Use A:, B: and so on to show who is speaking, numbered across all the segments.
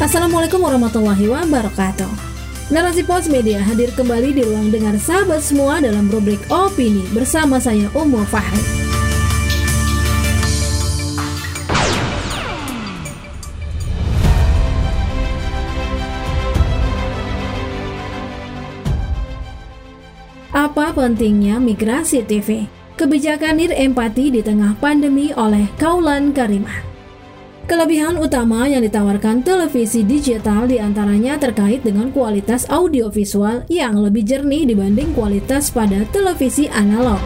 A: Assalamualaikum warahmatullahi wabarakatuh. Narasi Pos Media hadir kembali di ruang dengar sahabat semua dalam rubrik opini bersama saya Umur Fahri. Apa pentingnya migrasi TV? Kebijakan nir empati di tengah pandemi oleh Kaulan Karimah. Kelebihan utama yang ditawarkan televisi digital di antaranya terkait dengan kualitas audiovisual yang lebih jernih dibanding kualitas pada televisi analog.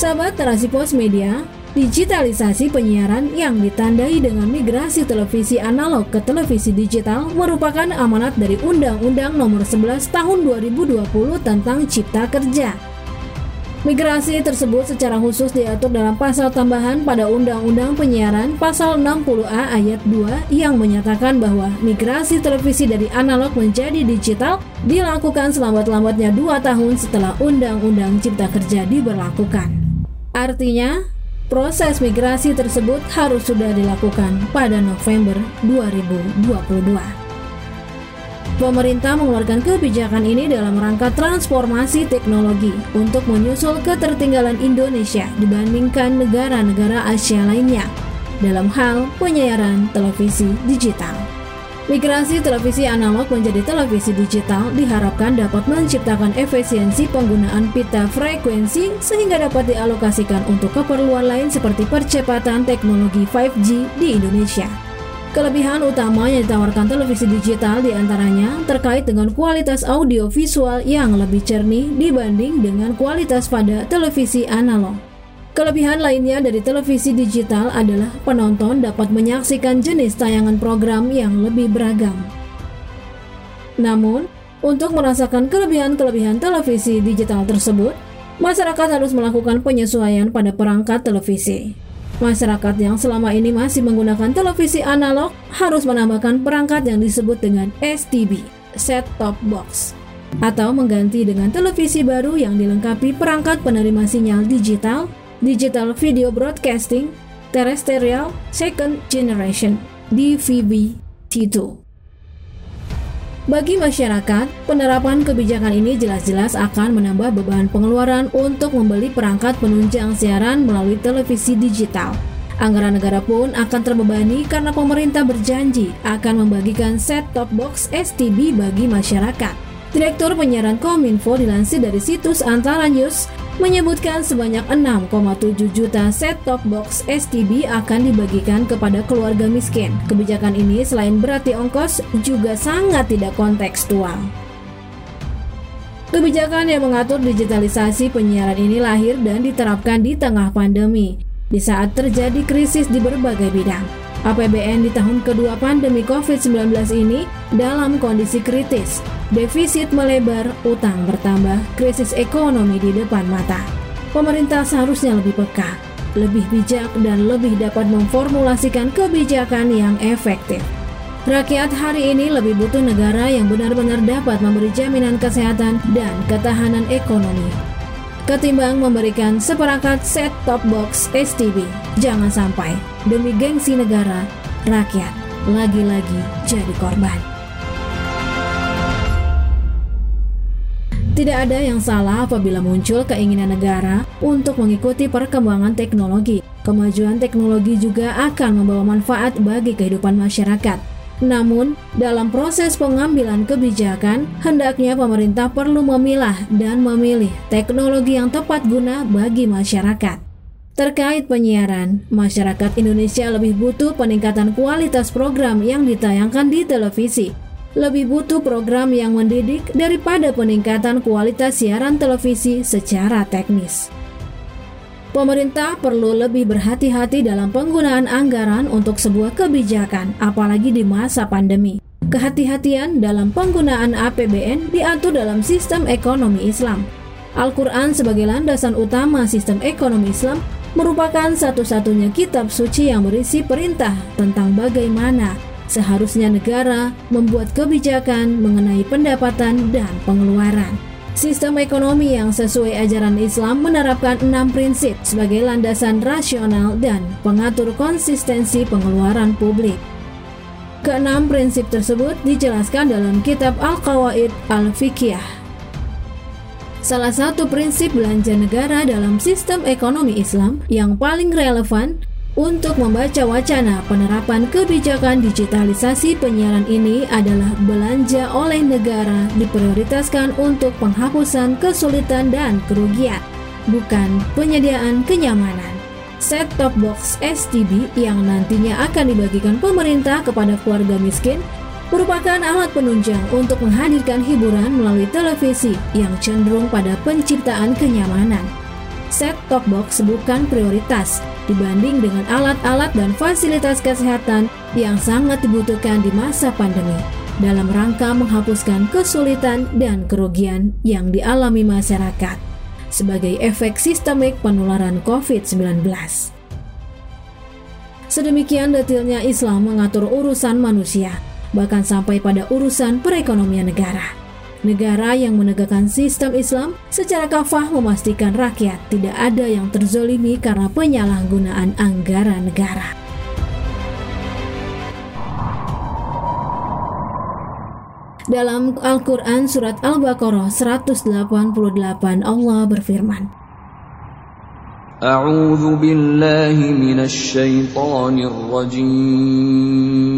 A: Sahabat terasi pos media, digitalisasi penyiaran yang ditandai dengan migrasi televisi analog ke televisi digital merupakan amanat dari Undang-Undang Nomor 11 Tahun 2020 tentang Cipta Kerja Migrasi tersebut secara khusus diatur dalam pasal tambahan pada Undang-Undang Penyiaran pasal 60A ayat 2 yang menyatakan bahwa migrasi televisi dari analog menjadi digital dilakukan selambat-lambatnya 2 tahun setelah Undang-Undang Cipta Kerja diberlakukan. Artinya, proses migrasi tersebut harus sudah dilakukan pada November 2022. Pemerintah mengeluarkan kebijakan ini dalam rangka transformasi teknologi untuk menyusul ketertinggalan Indonesia dibandingkan negara-negara Asia lainnya dalam hal penyiaran televisi digital. Migrasi televisi analog menjadi televisi digital diharapkan dapat menciptakan efisiensi penggunaan pita frekuensi sehingga dapat dialokasikan untuk keperluan lain seperti percepatan teknologi 5G di Indonesia. Kelebihan utama yang ditawarkan televisi digital di antaranya terkait dengan kualitas audio visual yang lebih jernih dibanding dengan kualitas pada televisi analog. Kelebihan lainnya dari televisi digital adalah penonton dapat menyaksikan jenis tayangan program yang lebih beragam. Namun, untuk merasakan kelebihan-kelebihan televisi digital tersebut, masyarakat harus melakukan penyesuaian pada perangkat televisi. Masyarakat yang selama ini masih menggunakan televisi analog harus menambahkan perangkat yang disebut dengan STB, set top box, atau mengganti dengan televisi baru yang dilengkapi perangkat penerima sinyal digital, digital video broadcasting, terrestrial second generation, DVB T2. Bagi masyarakat, penerapan kebijakan ini jelas-jelas akan menambah beban pengeluaran untuk membeli perangkat penunjang siaran melalui televisi digital. Anggaran negara pun akan terbebani karena pemerintah berjanji akan membagikan set-top box STB bagi masyarakat. Direktur Penyiaran Kominfo dilansir dari situs Antara News menyebutkan sebanyak 6,7 juta set-top box STB akan dibagikan kepada keluarga miskin. Kebijakan ini selain berarti ongkos, juga sangat tidak kontekstual. Kebijakan yang mengatur digitalisasi penyiaran ini lahir dan diterapkan di tengah pandemi, di saat terjadi krisis di berbagai bidang. APBN di tahun kedua pandemi COVID-19 ini dalam kondisi kritis, defisit melebar, utang bertambah, krisis ekonomi di depan mata. Pemerintah seharusnya lebih peka, lebih bijak, dan lebih dapat memformulasikan kebijakan yang efektif. Rakyat hari ini lebih butuh negara yang benar-benar dapat memberi jaminan kesehatan dan ketahanan ekonomi ketimbang memberikan seperangkat set-top box STB. Jangan sampai demi gengsi negara, rakyat lagi-lagi jadi korban. Tidak ada yang salah apabila muncul keinginan negara untuk mengikuti perkembangan teknologi. Kemajuan teknologi juga akan membawa manfaat bagi kehidupan masyarakat namun, dalam proses pengambilan kebijakan, hendaknya pemerintah perlu memilah dan memilih teknologi yang tepat guna bagi masyarakat. Terkait penyiaran, masyarakat Indonesia lebih butuh peningkatan kualitas program yang ditayangkan di televisi. Lebih butuh program yang mendidik daripada peningkatan kualitas siaran televisi secara teknis. Pemerintah perlu lebih berhati-hati dalam penggunaan anggaran untuk sebuah kebijakan, apalagi di masa pandemi. Kehati-hatian dalam penggunaan APBN diatur dalam sistem ekonomi Islam. Al-Quran sebagai landasan utama sistem ekonomi Islam merupakan satu-satunya kitab suci yang berisi perintah tentang bagaimana seharusnya negara membuat kebijakan mengenai pendapatan dan pengeluaran. Sistem ekonomi yang sesuai ajaran Islam menerapkan enam prinsip sebagai landasan rasional dan pengatur konsistensi pengeluaran publik. Keenam prinsip tersebut dijelaskan dalam kitab Al-Qawaid Al-Fiqhiyah. Salah satu prinsip belanja negara dalam sistem ekonomi Islam yang paling relevan untuk membaca wacana penerapan kebijakan digitalisasi penyiaran ini adalah belanja oleh negara diprioritaskan untuk penghapusan kesulitan dan kerugian, bukan penyediaan kenyamanan. Set-top box STB yang nantinya akan dibagikan pemerintah kepada keluarga miskin merupakan alat penunjang untuk menghadirkan hiburan melalui televisi yang cenderung pada penciptaan kenyamanan set-top box bukan prioritas dibanding dengan alat-alat dan fasilitas kesehatan yang sangat dibutuhkan di masa pandemi dalam rangka menghapuskan kesulitan dan kerugian yang dialami masyarakat sebagai efek sistemik penularan COVID-19. Sedemikian detailnya Islam mengatur urusan manusia, bahkan sampai pada urusan perekonomian negara. Negara yang menegakkan sistem Islam secara kafah memastikan rakyat tidak ada yang terzolimi karena penyalahgunaan anggaran negara. Dalam Al-Quran Surat Al-Baqarah 188 Allah berfirman
B: A'udhu billahi minasyaitanir rajim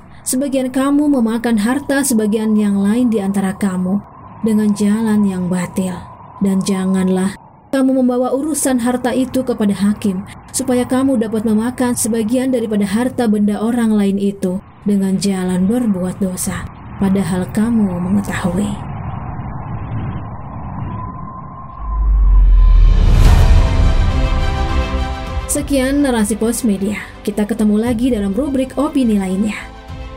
A: sebagian kamu memakan harta sebagian yang lain di antara kamu dengan jalan yang batil. Dan janganlah kamu membawa urusan harta itu kepada hakim, supaya kamu dapat memakan sebagian daripada harta benda orang lain itu dengan jalan berbuat dosa, padahal kamu mengetahui. Sekian narasi pos media. Kita ketemu lagi dalam rubrik opini lainnya.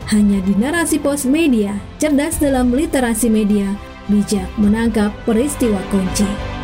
A: Hanya di narasi pos media, cerdas dalam literasi media, bijak menangkap peristiwa kunci.